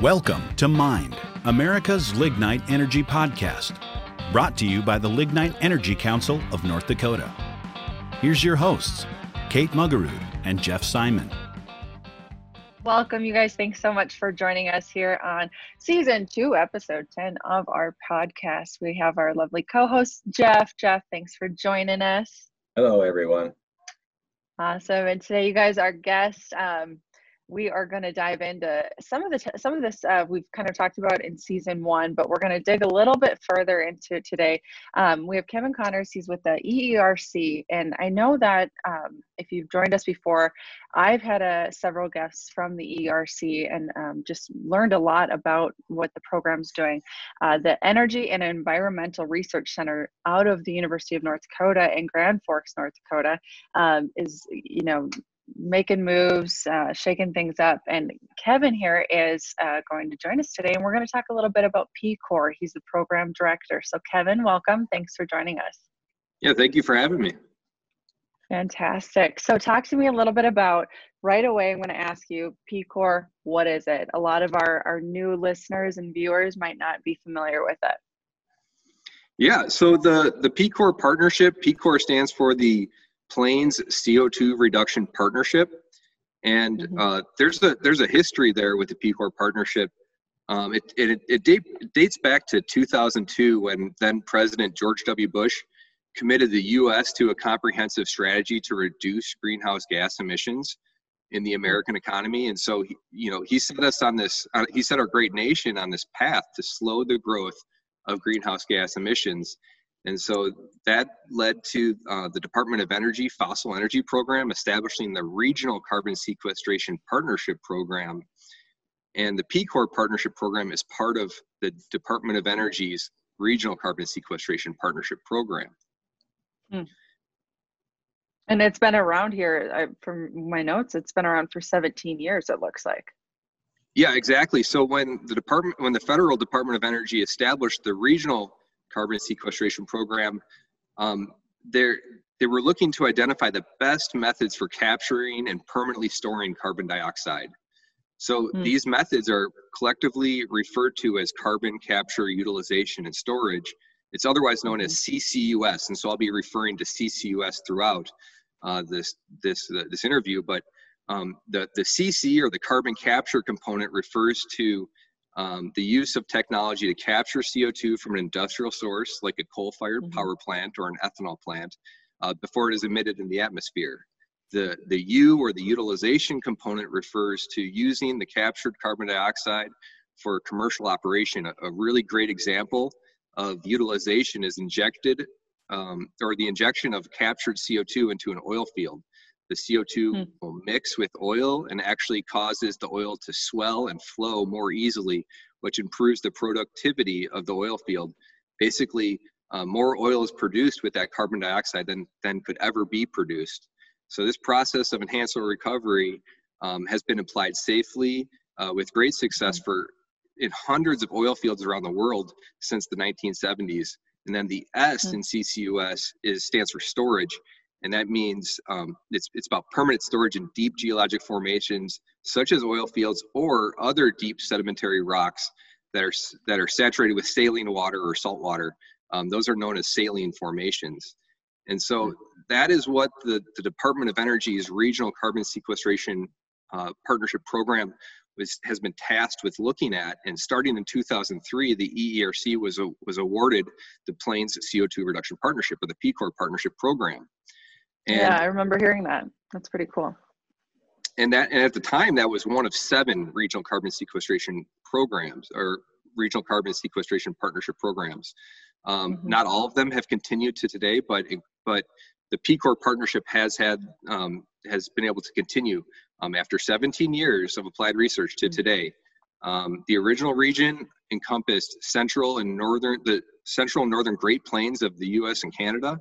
Welcome to Mind, America's Lignite Energy Podcast, brought to you by the Lignite Energy Council of North Dakota. Here's your hosts, Kate Mugarud and Jeff Simon. Welcome, you guys. Thanks so much for joining us here on season two, episode 10 of our podcast. We have our lovely co host, Jeff. Jeff, thanks for joining us. Hello, everyone. Awesome. And today, you guys, our guest, um, we are going to dive into some of the t- some of this uh, we've kind of talked about in season one, but we're going to dig a little bit further into it today. Um, we have Kevin Connors. He's with the EERC, and I know that um, if you've joined us before, I've had uh, several guests from the EERC and um, just learned a lot about what the program's doing. Uh, the Energy and Environmental Research Center out of the University of North Dakota in Grand Forks, North Dakota, um, is you know making moves, uh, shaking things up. And Kevin here is uh, going to join us today, and we're going to talk a little bit about PCOR. He's the program director. So, Kevin, welcome. Thanks for joining us. Yeah, thank you for having me. Fantastic. So, talk to me a little bit about right away. I'm going to ask you PCOR, what is it? A lot of our, our new listeners and viewers might not be familiar with it. Yeah, so the, the PCOR partnership, PCOR stands for the Plains CO2 Reduction Partnership. And mm-hmm. uh, there's a there's a history there with the PCOR partnership. Um, it, it, it, date, it dates back to 2002 when then President George W. Bush committed the U.S. to a comprehensive strategy to reduce greenhouse gas emissions in the American economy. And so, he, you know, he set us on this, uh, he set our great nation on this path to slow the growth of greenhouse gas emissions. And so that led to uh, the Department of Energy Fossil Energy Program establishing the Regional Carbon Sequestration Partnership Program. And the PCOR Partnership Program is part of the Department of Energy's Regional Carbon Sequestration Partnership Program. Hmm. And it's been around here, I, from my notes, it's been around for 17 years, it looks like. Yeah, exactly. So when the department, when the federal Department of Energy established the regional carbon sequestration program, um, they were looking to identify the best methods for capturing and permanently storing carbon dioxide. So mm. these methods are collectively referred to as carbon capture, utilization, and storage. It's otherwise known as hmm. CCUS, and so I'll be referring to CCUS throughout uh, this this uh, this interview. But um, the the CC or the carbon capture component refers to um, the use of technology to capture CO2 from an industrial source like a coal fired mm-hmm. power plant or an ethanol plant uh, before it is emitted in the atmosphere. The, the U or the utilization component refers to using the captured carbon dioxide for commercial operation. A, a really great example of utilization is injected um, or the injection of captured CO2 into an oil field the CO2 hmm. will mix with oil and actually causes the oil to swell and flow more easily, which improves the productivity of the oil field. Basically, uh, more oil is produced with that carbon dioxide than, than could ever be produced. So this process of enhanced oil recovery um, has been applied safely uh, with great success hmm. for in hundreds of oil fields around the world since the 1970s. And then the S hmm. in CCUS is stands for storage, and that means um, it's, it's about permanent storage in deep geologic formations such as oil fields or other deep sedimentary rocks that are that are saturated with saline water or salt water. Um, those are known as saline formations. And so hmm. that is what the, the Department of Energy's Regional Carbon Sequestration uh, Partnership Program was, has been tasked with looking at. And starting in 2003, the EERC was, a, was awarded the Plains CO2 Reduction Partnership or the PCOR Partnership Program. And, yeah, I remember hearing that. That's pretty cool. And that, and at the time, that was one of seven regional carbon sequestration programs or regional carbon sequestration partnership programs. Um, mm-hmm. Not all of them have continued to today, but but the PCOR partnership has had um, has been able to continue um, after 17 years of applied research to mm-hmm. today. Um, the original region encompassed central and northern the central and northern Great Plains of the U.S. and Canada,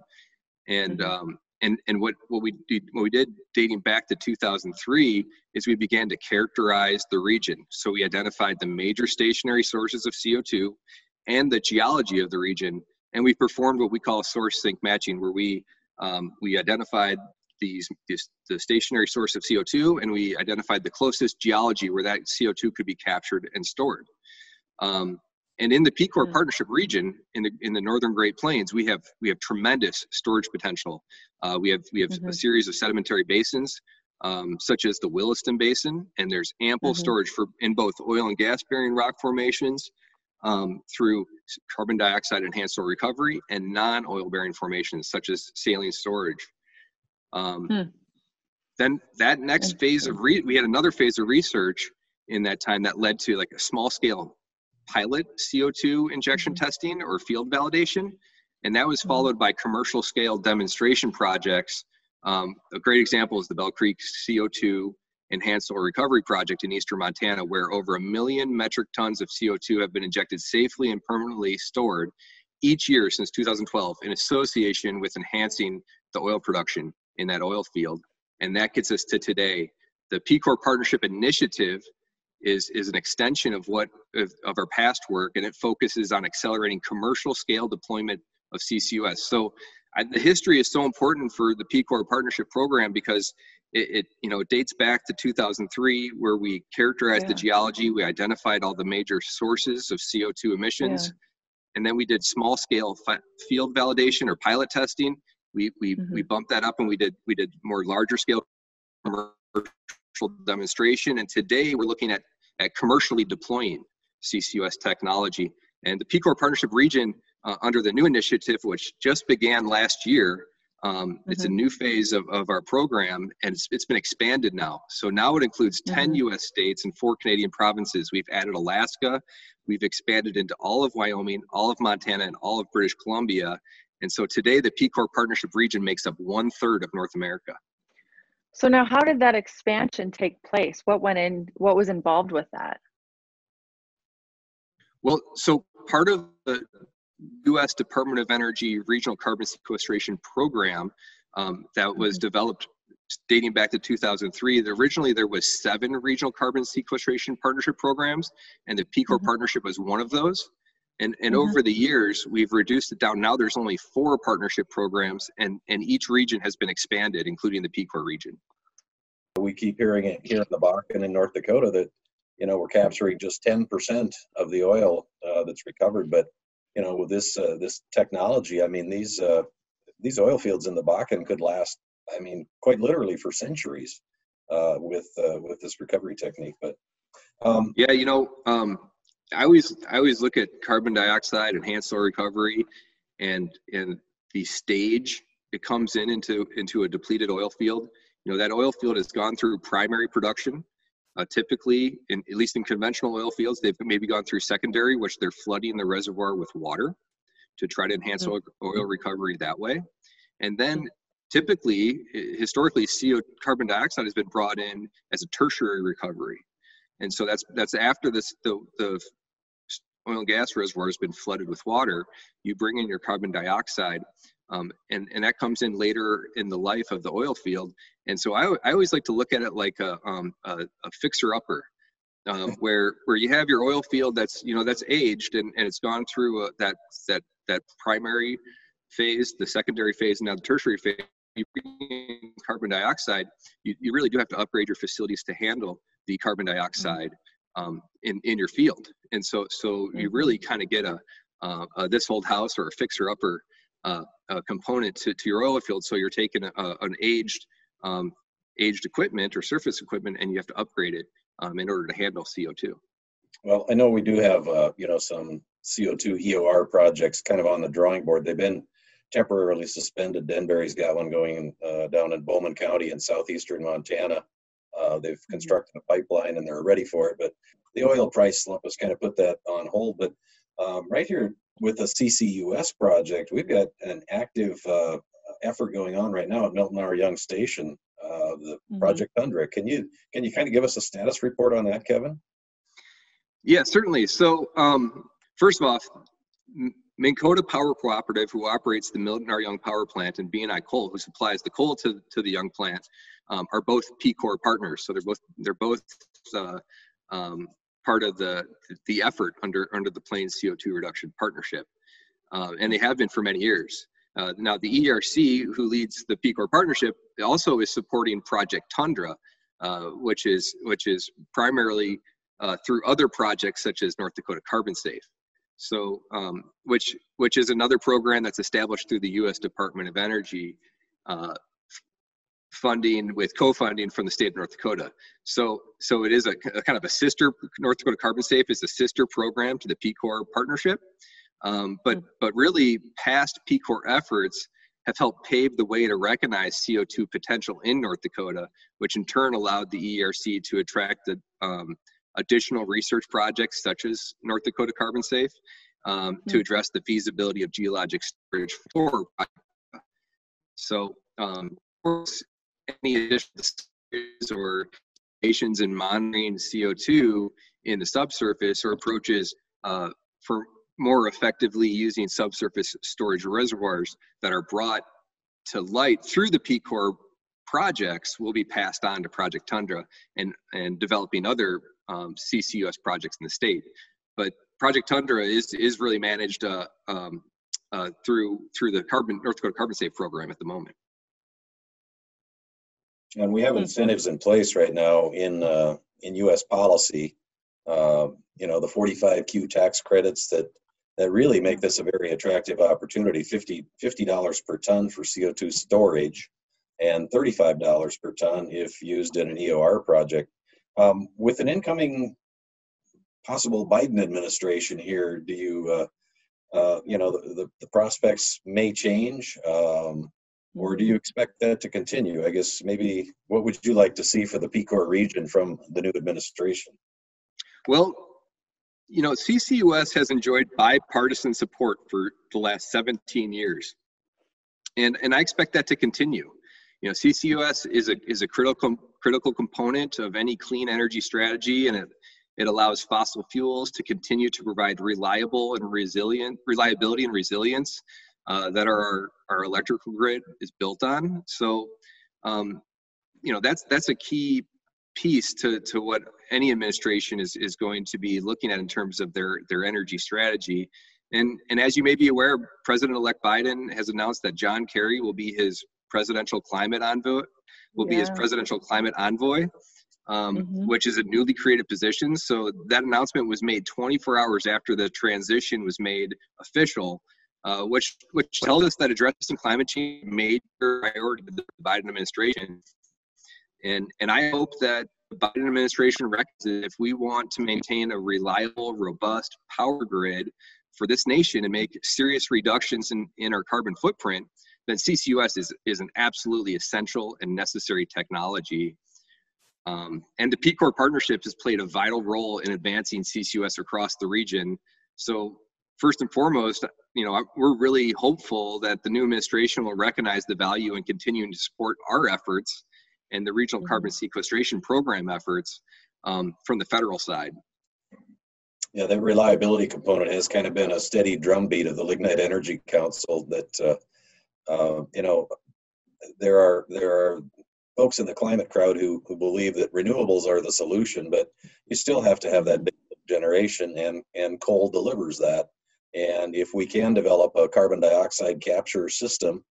and mm-hmm. um, and and what what we did what we did dating back to 2003 is we began to characterize the region so we identified the major stationary sources of co2 and the geology of the region and we performed what we call source sink matching where we um, we identified these, this, the stationary source of CO2 and we identified the closest geology where that CO2 could be captured and stored. Um, and in the PCOR mm. partnership region, in the in the northern Great Plains, we have we have tremendous storage potential. Uh, we have we have mm-hmm. a series of sedimentary basins, um, such as the Williston Basin, and there's ample mm-hmm. storage for in both oil and gas bearing rock formations, um, through carbon dioxide enhanced oil recovery and non-oil bearing formations such as saline storage. Um, hmm. Then that next phase of re- we had another phase of research in that time that led to like a small scale pilot CO2 injection mm-hmm. testing or field validation. And that was mm-hmm. followed by commercial scale demonstration projects. Um, a great example is the Bell Creek CO2 Enhanced Oil Recovery Project in eastern Montana, where over a million metric tons of CO2 have been injected safely and permanently stored each year since 2012 in association with enhancing the oil production in that oil field. And that gets us to today. The PCOR Partnership Initiative is, is an extension of what of, of our past work, and it focuses on accelerating commercial scale deployment of CCUS. So I, the history is so important for the PCOR Partnership Program because it, it, you know it dates back to 2003 where we characterized yeah. the geology we identified all the major sources of co2 emissions yeah. and then we did small scale fi- field validation or pilot testing we we, mm-hmm. we bumped that up and we did we did more larger scale commercial demonstration and today we're looking at at commercially deploying ccus technology and the PCOR partnership region uh, under the new initiative which just began last year um, mm-hmm. It's a mm-hmm. new phase of, of our program, and it's, it's been expanded now. So now it includes 10 mm-hmm. US states and four Canadian provinces. We've added Alaska, we've expanded into all of Wyoming, all of Montana, and all of British Columbia. And so today, the PCOR partnership region makes up one third of North America. So now, how did that expansion take place? What went in? What was involved with that? Well, so part of the U.S. Department of Energy Regional Carbon Sequestration Program um, that was mm-hmm. developed dating back to 2003. Originally, there was seven regional carbon sequestration partnership programs, and the PCOR mm-hmm. partnership was one of those. And, and mm-hmm. over the years, we've reduced it down. Now there's only four partnership programs, and, and each region has been expanded, including the PCOR region. We keep hearing it here in the Bakken in North Dakota that, you know, we're capturing just 10% of the oil uh, that's recovered, but you know, with this uh, this technology, I mean, these uh, these oil fields in the Bakken could last, I mean, quite literally for centuries uh, with uh, with this recovery technique. But um, yeah, you know, um, I always I always look at carbon dioxide enhanced oil recovery, and and the stage it comes in into into a depleted oil field. You know, that oil field has gone through primary production uh, typically, in, at least in conventional oil fields, they've maybe gone through secondary, which they're flooding the reservoir with water to try to enhance mm-hmm. oil, oil recovery that way. And then typically, historically, CO carbon dioxide has been brought in as a tertiary recovery. And so that's that's after this the, the oil and gas reservoir has been flooded with water, you bring in your carbon dioxide um, and, and that comes in later in the life of the oil field. And so I, I always like to look at it like a, um, a, a fixer upper. Um, where where you have your oil field that's you know that's aged and, and it's gone through uh, that that that primary phase, the secondary phase, and now the tertiary phase. You bring in carbon dioxide, you, you really do have to upgrade your facilities to handle the carbon dioxide um, in in your field. And so so you mm-hmm. really kind of get a, uh, a this old house or a fixer upper uh, a component to, to your oil field. So you're taking a, an aged um, aged equipment or surface equipment, and you have to upgrade it um, in order to handle CO2. Well, I know we do have uh, you know some CO2 EOR projects kind of on the drawing board. They've been temporarily suspended. Denbury's got one going uh, down in Bowman County in southeastern Montana. Uh, they've mm-hmm. constructed a pipeline and they're ready for it, but the oil price slump has kind of put that on hold. But um, right here with the CCUS project, we've got an active uh, effort going on right now at Milton R. Young Station, uh, the mm-hmm. Project Tundra. Can you can you kind of give us a status report on that, Kevin? Yeah, certainly. So um, first of all, Minnkota Power Cooperative, who operates the Milton R. Young Power Plant, and BNI Coal, who supplies the coal to, to the Young plant, um, are both PCOR partners. So they're both they're both uh, um, part of the the effort under under the Plains CO2 reduction partnership, uh, and they have been for many years. Uh, now, the ERC, who leads the PCOR partnership, also is supporting Project Tundra, uh, which is which is primarily uh, through other projects such as North Dakota Carbon Safe. So, um, which which is another program that's established through the U.S. Department of Energy, uh, funding with co-funding from the state of North Dakota. So, so it is a, a, kind of a sister. North Dakota Carbon Safe is a sister program to the PCOR partnership. Um, but mm. but really, past PCOR efforts have helped pave the way to recognize CO2 potential in North Dakota, which in turn allowed the ERC to attract the, um, additional research projects such as North Dakota Carbon Safe um, mm-hmm. to address the feasibility of geologic storage for. So, um, of course, any additional or stations in monitoring CO2 in the subsurface or approaches uh, for more effectively using subsurface storage reservoirs that are brought to light through the PCOR projects will be passed on to Project Tundra and, and developing other um, CCUS projects in the state. But Project Tundra is, is really managed uh, um, uh, through, through the carbon, North Dakota Carbon Safe program at the moment. And we have incentives in place right now in uh, in U.S. policy. Uh, you know, the 45Q tax credits that that really make this a very attractive opportunity 50 dollars per ton for CO2 storage and $35 per ton if used in an EOR project. Um, with an incoming possible Biden administration here, do you, uh, uh, you know, the, the, the, prospects may change, um, or do you expect that to continue? I guess maybe what would you like to see for the PCOR region from the new administration? Well, you know, CCUS has enjoyed bipartisan support for the last 17 years. And, and I expect that to continue. You know, CCUS is a, is a critical, critical component of any clean energy strategy, and it, it allows fossil fuels to continue to provide reliable and resilient reliability and resilience uh, that our, our electrical grid is built on. So, um, you know, that's that's a key piece to, to what any administration is, is going to be looking at in terms of their, their energy strategy. And, and as you may be aware, President-elect Biden has announced that John Kerry will be his presidential climate envoy, will yeah. be his presidential climate envoy, um, mm-hmm. which is a newly created position. So that announcement was made 24 hours after the transition was made official, uh, which which tells us that addressing climate change major priority of the Biden administration. And, and I hope that the Biden administration recognizes if we want to maintain a reliable, robust power grid for this nation and make serious reductions in, in our carbon footprint, then CCUS is, is an absolutely essential and necessary technology. Um, and the PCOR partnership has played a vital role in advancing CCUS across the region. So first and foremost, you know, we're really hopeful that the new administration will recognize the value in continuing to support our efforts and the regional carbon mm-hmm. sequestration program efforts um, from the federal side. Yeah, that reliability component has kind of been a steady drumbeat of the Lignite Energy Council. That uh, uh, you know, there are there are folks in the climate crowd who who believe that renewables are the solution, but you still have to have that big generation, and and coal delivers that. And if we can develop a carbon dioxide capture system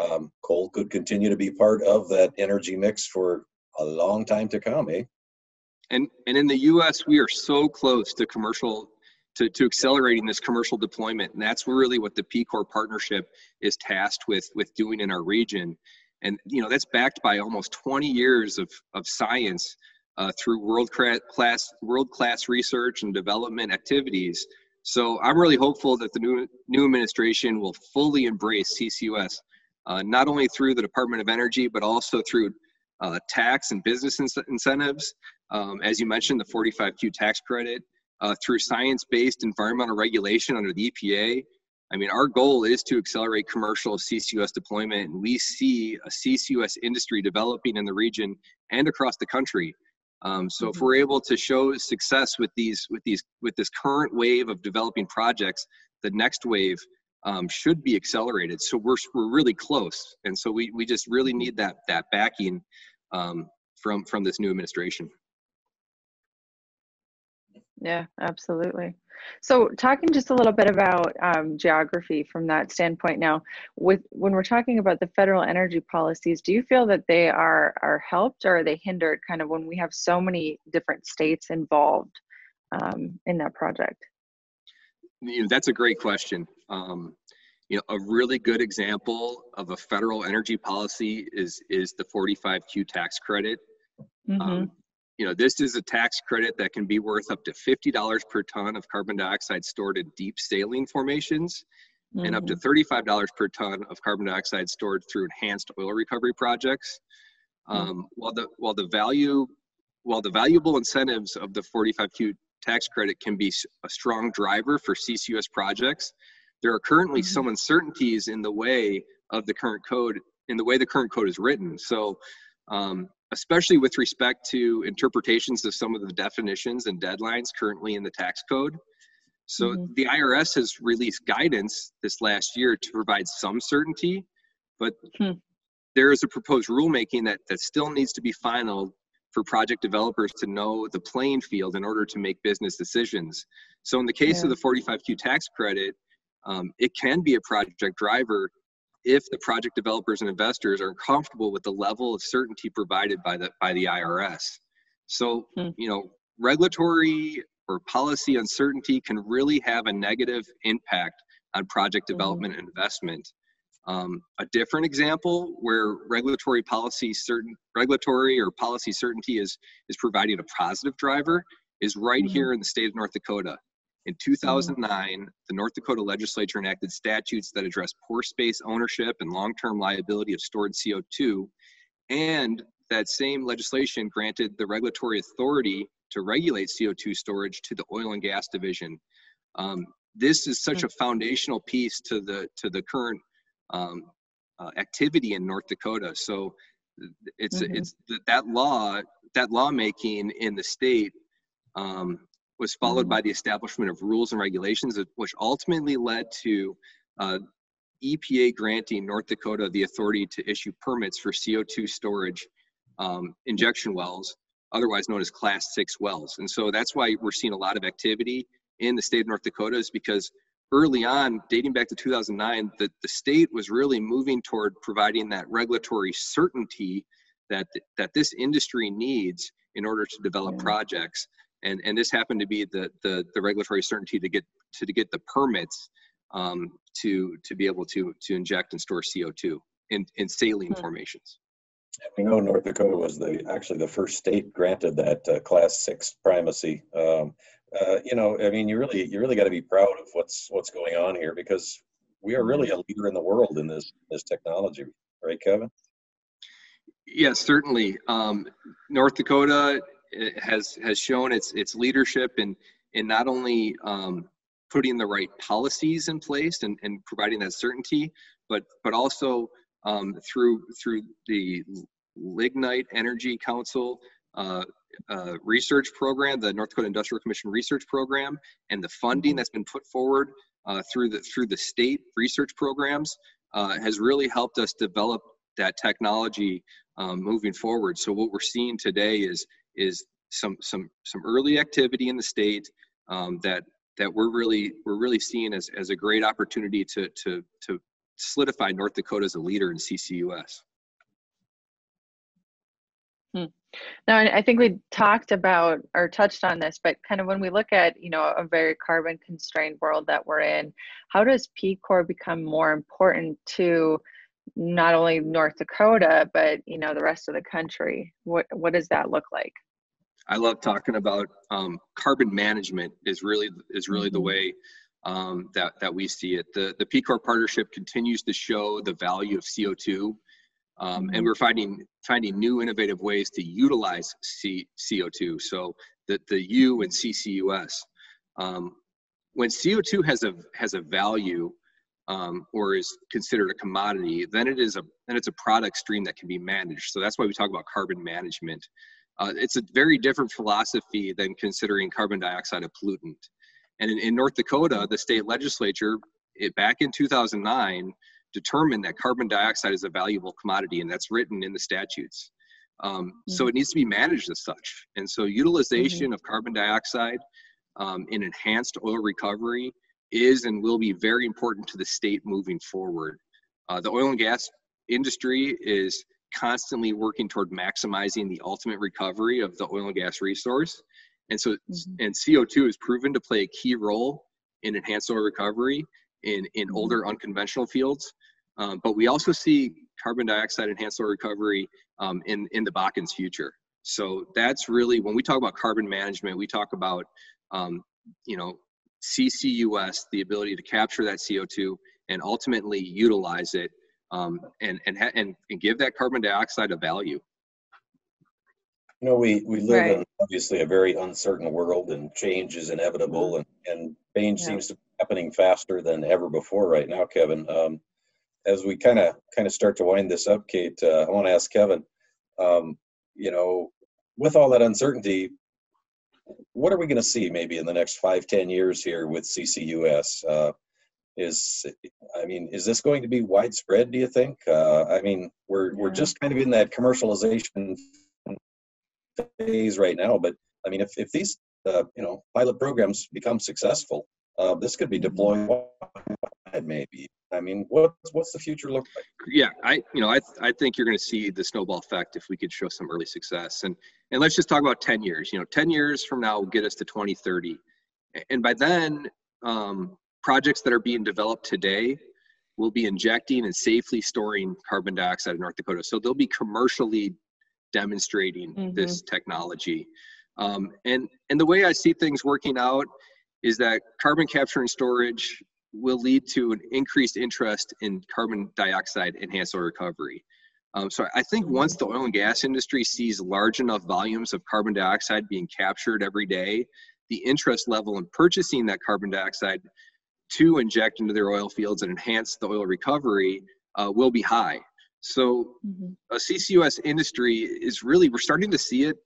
um, coal could continue to be part of that energy mix for a long time to come, eh? And and in the U.S., we are so close to commercial to, to accelerating this commercial deployment, and that's really what the PCOR partnership is tasked with with doing in our region. And you know that's backed by almost 20 years of of science uh, through world class world class research and development activities. So I'm really hopeful that the new new administration will fully embrace CCUS uh, not only through the Department of Energy, but also through uh, tax and business in- incentives. Um, as you mentioned, the 45Q tax credit, uh, through science based environmental regulation under the EPA. I mean, our goal is to accelerate commercial CCUS deployment, and we see a CCUS industry developing in the region and across the country. Um, so, mm-hmm. if we're able to show success with these, with these, with this current wave of developing projects, the next wave um, should be accelerated. So we're, we're really close. And so we, we just really need that, that backing um, from, from this new administration. Yeah, absolutely. So, talking just a little bit about um, geography from that standpoint now, with when we're talking about the federal energy policies, do you feel that they are are helped or are they hindered? Kind of when we have so many different states involved um, in that project. You know, that's a great question. Um, you know, a really good example of a federal energy policy is is the 45Q tax credit. Mm-hmm. You know, this is a tax credit that can be worth up to $50 per ton of carbon dioxide stored in deep saline formations mm-hmm. and up to $35 mm-hmm. per ton of carbon dioxide stored through enhanced oil recovery projects. Mm-hmm. Um, while the while the value while the valuable incentives of the 45Q tax credit can be a strong driver for CCUS projects, there are currently mm-hmm. some uncertainties in the way of the current code, in the way the current code is written. So, um, especially with respect to interpretations of some of the definitions and deadlines currently in the tax code. So, mm-hmm. the IRS has released guidance this last year to provide some certainty, but hmm. there is a proposed rulemaking that, that still needs to be final for project developers to know the playing field in order to make business decisions. So, in the case yeah. of the 45Q tax credit, um, it can be a project driver if the project developers and investors are comfortable with the level of certainty provided by the by the IRS. So, hmm. you know, regulatory or policy uncertainty can really have a negative impact on project mm-hmm. development and investment. Um, a different example where regulatory policy certain regulatory or policy certainty is is providing a positive driver is right mm-hmm. here in the state of North Dakota. In 2009, the North Dakota legislature enacted statutes that address pore space ownership and long term liability of stored CO2. And that same legislation granted the regulatory authority to regulate CO2 storage to the Oil and Gas Division. Um, this is such a foundational piece to the to the current um, uh, activity in North Dakota. So it's mm-hmm. it's that law that lawmaking in the state um, was followed mm-hmm. by the establishment of rules and regulations, which ultimately led to uh, EPA granting North Dakota the authority to issue permits for CO2 storage um, injection wells, otherwise known as Class 6 wells. And so that's why we're seeing a lot of activity in the state of North Dakota, is because early on, dating back to 2009, the, the state was really moving toward providing that regulatory certainty that, that this industry needs in order to develop projects and and this happened to be the the, the regulatory certainty to get to, to get the permits um, to to be able to to inject and store CO2 in in saline hmm. formations. We know North Dakota was the actually the first state granted that uh, Class Six primacy. Um, uh, you know, I mean, you really you really got to be proud of what's what's going on here because we are really a leader in the world in this this technology, right, Kevin? Yes, certainly. Um, North Dakota has has shown its its leadership in in not only um, putting the right policies in place and, and providing that certainty, but but also um, through through the Lignite Energy Council uh, uh, research program, the North Dakota Industrial Commission research program, and the funding mm-hmm. that's been put forward uh, through the through the state research programs uh, has really helped us develop that technology um, moving forward. So what we're seeing today is is some some some early activity in the state um, that that we're really we're really seeing as, as a great opportunity to to to solidify North Dakota as a leader in CCUS. Hmm. Now, I think we talked about or touched on this, but kind of when we look at you know a very carbon constrained world that we're in, how does PCOR become more important to not only North Dakota, but you know the rest of the country. What what does that look like? I love talking about um, carbon management. Is really is really the mm-hmm. way um, that that we see it. The the PCOR partnership continues to show the value of CO two, um, and mm-hmm. we're finding finding new innovative ways to utilize C, CO2. So the the U and CCUS. Um, when CO2 has a has a value, um, or is considered a commodity, then it is a then it's a product stream that can be managed. So that's why we talk about carbon management. Uh, it's a very different philosophy than considering carbon dioxide a pollutant. And in, in North Dakota, the state legislature, it, back in 2009, determined that carbon dioxide is a valuable commodity, and that's written in the statutes. Um, mm-hmm. So it needs to be managed as such. And so utilization mm-hmm. of carbon dioxide um, in enhanced oil recovery is and will be very important to the state moving forward. Uh, the oil and gas industry is constantly working toward maximizing the ultimate recovery of the oil and gas resource. And so, mm-hmm. and CO2 is proven to play a key role in enhanced oil recovery in, in mm-hmm. older unconventional fields. Um, but we also see carbon dioxide enhanced oil recovery um, in, in the Bakken's future. So that's really, when we talk about carbon management, we talk about, um, you know, CCUS, the ability to capture that CO2 and ultimately utilize it um, and, and, and, and give that carbon dioxide a value. You know, we, we live right. in obviously a very uncertain world and change is inevitable and, and change yeah. seems to be happening faster than ever before right now, Kevin. Um, as we kind of kind of start to wind this up, Kate, uh, I want to ask Kevin, um, you know, with all that uncertainty, what are we going to see maybe in the next five, ten years here with CCUS? Uh, is I mean, is this going to be widespread? Do you think? Uh, I mean, we're yeah. we're just kind of in that commercialization phase right now, but I mean, if if these uh, you know pilot programs become successful, uh, this could be deployed maybe. I mean, what's what's the future look like? Yeah, I you know I I think you're going to see the snowball effect if we could show some early success. And and let's just talk about 10 years. You know, 10 years from now will get us to 2030, and by then, um, projects that are being developed today will be injecting and safely storing carbon dioxide in North Dakota. So they'll be commercially demonstrating mm-hmm. this technology. Um, and and the way I see things working out is that carbon capture and storage will lead to an increased interest in carbon dioxide enhanced oil recovery. Um, so I think once the oil and gas industry sees large enough volumes of carbon dioxide being captured every day, the interest level in purchasing that carbon dioxide to inject into their oil fields and enhance the oil recovery uh, will be high. So mm-hmm. a CCUS industry is really, we're starting to see it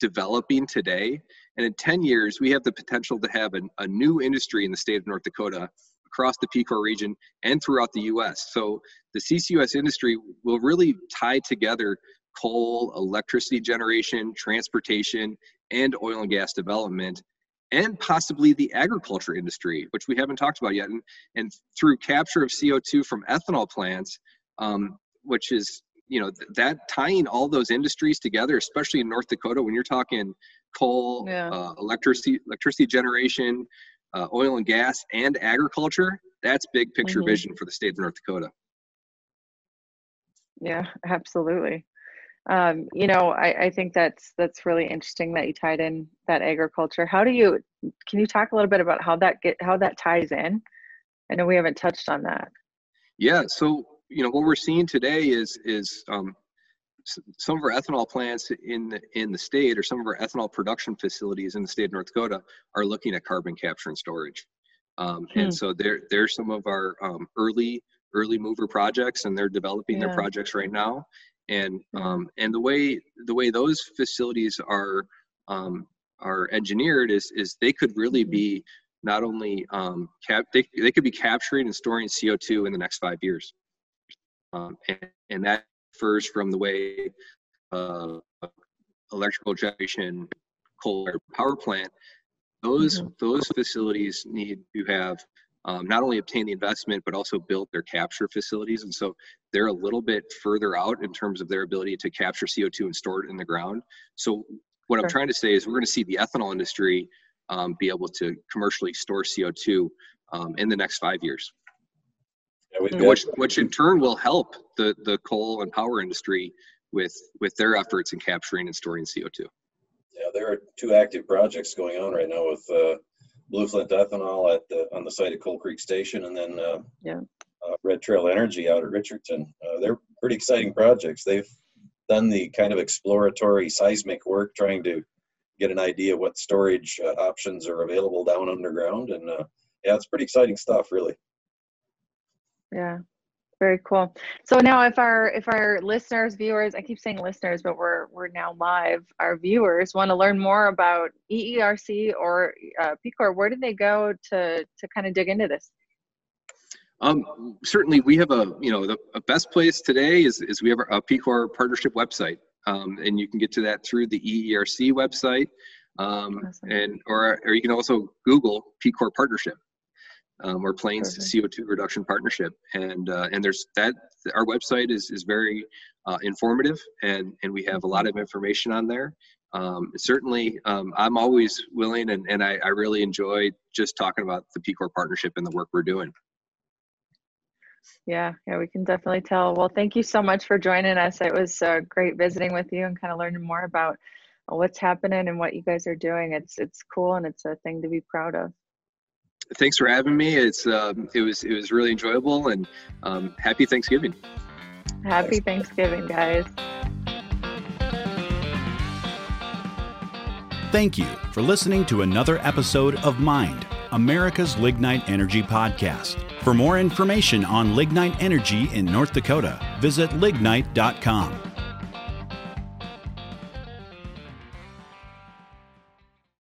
developing today. And in 10 years, we have the potential to have an, a new industry in the state of North Dakota across the PCOR region and throughout the US. So the CCUS industry will really tie together coal, electricity generation, transportation, and oil and gas development, and possibly the agriculture industry, which we haven't talked about yet. And, and through capture of CO2 from ethanol plants, um, which is you know th- that tying all those industries together, especially in North Dakota, when you're talking coal, yeah. uh, electricity, electricity generation, uh, oil and gas and agriculture, that's big picture mm-hmm. vision for the state of North Dakota. Yeah, absolutely. Um, you know, I, I think that's that's really interesting that you tied in that agriculture. How do you can you talk a little bit about how that get how that ties in? I know we haven't touched on that. Yeah, so you know what we're seeing today is is um, some of our ethanol plants in the, in the state or some of our ethanol production facilities in the state of North Dakota are looking at carbon capture and storage. Um, hmm. And so they're, they're some of our um, early early mover projects and they're developing yeah. their projects right now. And um, and the way the way those facilities are um, are engineered is is they could really mm-hmm. be not only um, cap they, they could be capturing and storing CO2 in the next five years. Um, and, and that differs from the way uh, electrical generation coal power plant those mm-hmm. those facilities need to have um, not only obtain the investment but also build their capture facilities. And so they're a little bit further out in terms of their ability to capture co2 and store it in the ground. So what sure. i'm trying to say is we're going to see the ethanol industry um, be able to commercially store co2 um, in the next five years. Yeah, which, which in turn will help the, the coal and power industry with with their efforts in capturing and storing CO2. Yeah, there are two active projects going on right now with uh, Blueflint Ethanol at the, on the site of Coal Creek Station, and then uh, yeah. uh, Red Trail Energy out at Richardton. Uh, they're pretty exciting projects. They've done the kind of exploratory seismic work, trying to get an idea what storage uh, options are available down underground, and uh, yeah, it's pretty exciting stuff, really. Yeah. Very cool. So now if our if our listeners, viewers, I keep saying listeners, but we're we're now live, our viewers want to learn more about EERC or uh, PCOR, where do they go to to kind of dig into this? Um, certainly, we have a you know the best place today is is we have a PCOR partnership website, um, and you can get to that through the EERC website. Um, awesome. And or or you can also Google PCOR Partnership um, or Plains Perfect. CO2 Reduction Partnership, and uh, and there's that. Our website is is very uh, informative, and and we have a lot of information on there. Um, certainly, um, I'm always willing, and and I, I really enjoy just talking about the PCOR Partnership and the work we're doing. Yeah, yeah, we can definitely tell. Well, thank you so much for joining us. It was uh, great visiting with you and kind of learning more about what's happening and what you guys are doing. It's it's cool and it's a thing to be proud of. Thanks for having me. It's um, it was it was really enjoyable and um, happy Thanksgiving. Happy Thanksgiving, guys. Thank you for listening to another episode of Mind, America's Lignite Energy Podcast. For more information on lignite energy in North Dakota, visit lignite.com.